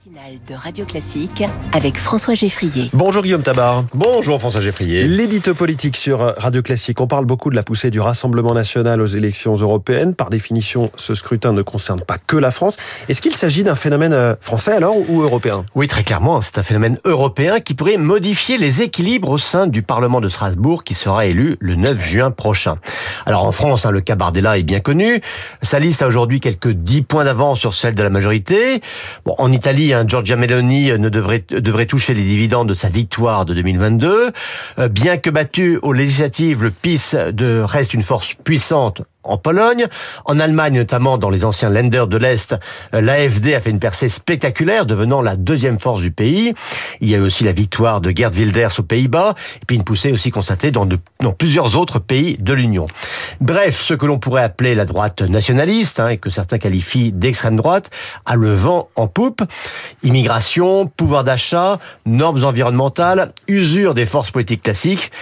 matinale de Radio Classique avec François Geffrier. Bonjour Guillaume Tabar. Bonjour François Geffrier. L'édito politique sur Radio Classique. On parle beaucoup de la poussée du Rassemblement national aux élections européennes. Par définition, ce scrutin ne concerne pas que la France. Est-ce qu'il s'agit d'un phénomène euh, français alors ou européen? Oui, très clairement, c'est un phénomène européen qui pourrait modifier les équilibres au sein du Parlement de Strasbourg qui sera élu le 9 juin prochain. Alors en France, hein, le cas Bardella est bien connu. Sa liste a aujourd'hui quelques 10 points d'avance sur celle de la majorité. Bon, en Italie, Hein, Meloni ne devrait, devrait toucher les dividendes de sa victoire de 2022. Euh, bien que battu aux législatives, le PIS reste une force puissante en Pologne. En Allemagne, notamment dans les anciens Länder de l'Est, euh, l'AFD a fait une percée spectaculaire, devenant la deuxième force du pays. Il y a eu aussi la victoire de Gerd Wilders aux Pays-Bas, et puis une poussée aussi constatée dans, dans plusieurs autres pays de l'Union. Bref, ce que l'on pourrait appeler la droite nationaliste, hein, et que certains qualifient d'extrême droite, a le vent en poupe. Immigration, pouvoir d'achat, normes environnementales, usure des forces politiques classiques.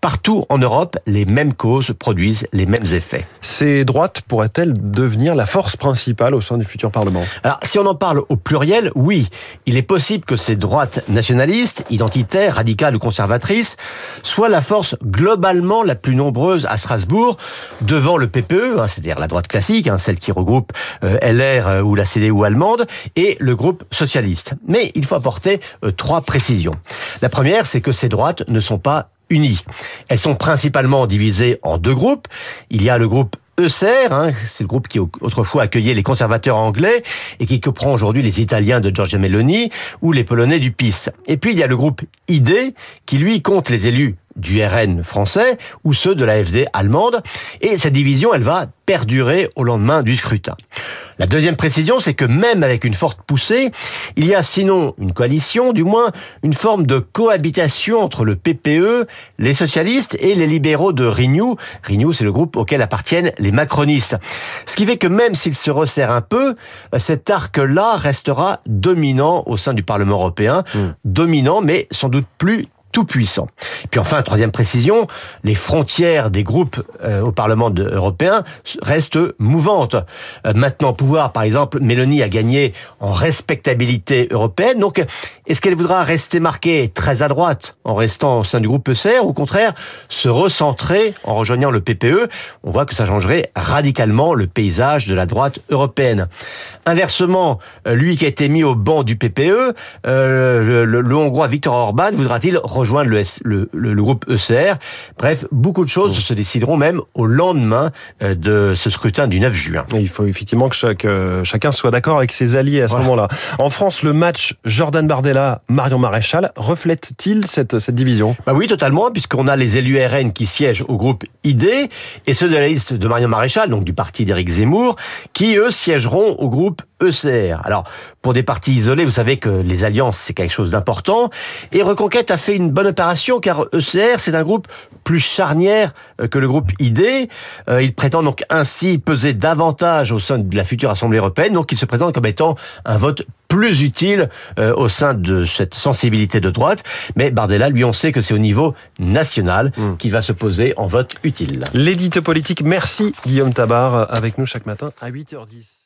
Partout en Europe, les mêmes causes produisent les mêmes effets. Ces droites pourraient-elles devenir la force principale au sein du futur Parlement? Alors, si on en parle au pluriel, oui. Il est possible que ces droites nationalistes, identitaires, radicales ou conservatrices soient la force globalement la plus nombreuse à Strasbourg, devant le PPE, hein, c'est-à-dire la droite classique, hein, celle qui regroupe euh, LR euh, ou la CDU allemande, et le groupe socialiste. Mais il faut apporter euh, trois précisions. La première, c'est que ces droites ne sont pas Elles sont principalement divisées en deux groupes. Il y a le groupe ECR, hein, c'est le groupe qui autrefois accueillait les conservateurs anglais et qui comprend aujourd'hui les Italiens de Giorgia Meloni ou les Polonais du PIS. Et puis il y a le groupe ID qui lui compte les élus du RN français ou ceux de l'AFD allemande. Et cette division, elle va perdurer au lendemain du scrutin. La deuxième précision, c'est que même avec une forte poussée, il y a sinon une coalition, du moins une forme de cohabitation entre le PPE, les socialistes et les libéraux de Renew. Renew, c'est le groupe auquel appartiennent les macronistes. Ce qui fait que même s'il se resserre un peu, cet arc-là restera dominant au sein du Parlement européen. Mmh. Dominant, mais sans doute plus tout puissant. Et puis enfin, troisième précision, les frontières des groupes euh, au Parlement européen restent mouvantes. Euh, maintenant, pouvoir, par exemple, Mélanie a gagné en respectabilité européenne. Donc, est-ce qu'elle voudra rester marquée très à droite en restant au sein du groupe ECR ou au contraire se recentrer en rejoignant le PPE On voit que ça changerait radicalement le paysage de la droite européenne. Inversement, euh, lui qui a été mis au banc du PPE, le, le Hongrois Viktor Orban voudra-t-il rejoindre le, le, groupe ECR. Bref, beaucoup de choses se décideront même au lendemain euh, de ce scrutin du 9 juin. il faut effectivement que chaque, euh, chacun soit d'accord avec ses alliés à ce moment-là. En France, le match Jordan Bardella, Marion Maréchal, reflète-t-il cette, cette division? Bah oui, totalement, puisqu'on a les élus RN qui siègent au groupe ID et ceux de la liste de Marion Maréchal, donc du parti d'Éric Zemmour, qui eux siégeront au groupe ECR. Alors, pour des partis isolés, vous savez que les alliances, c'est quelque chose d'important. Et Reconquête a fait une bonne opération, car ECR, c'est un groupe plus charnière euh, que le groupe ID. Euh, il prétend donc ainsi peser davantage au sein de la future Assemblée européenne. Donc, il se présente comme étant un vote plus utile euh, au sein de cette sensibilité de droite. Mais Bardella, lui, on sait que c'est au niveau national mmh. qu'il va se poser en vote utile. L'édite politique, merci Guillaume Tabar, avec nous chaque matin à 8h10.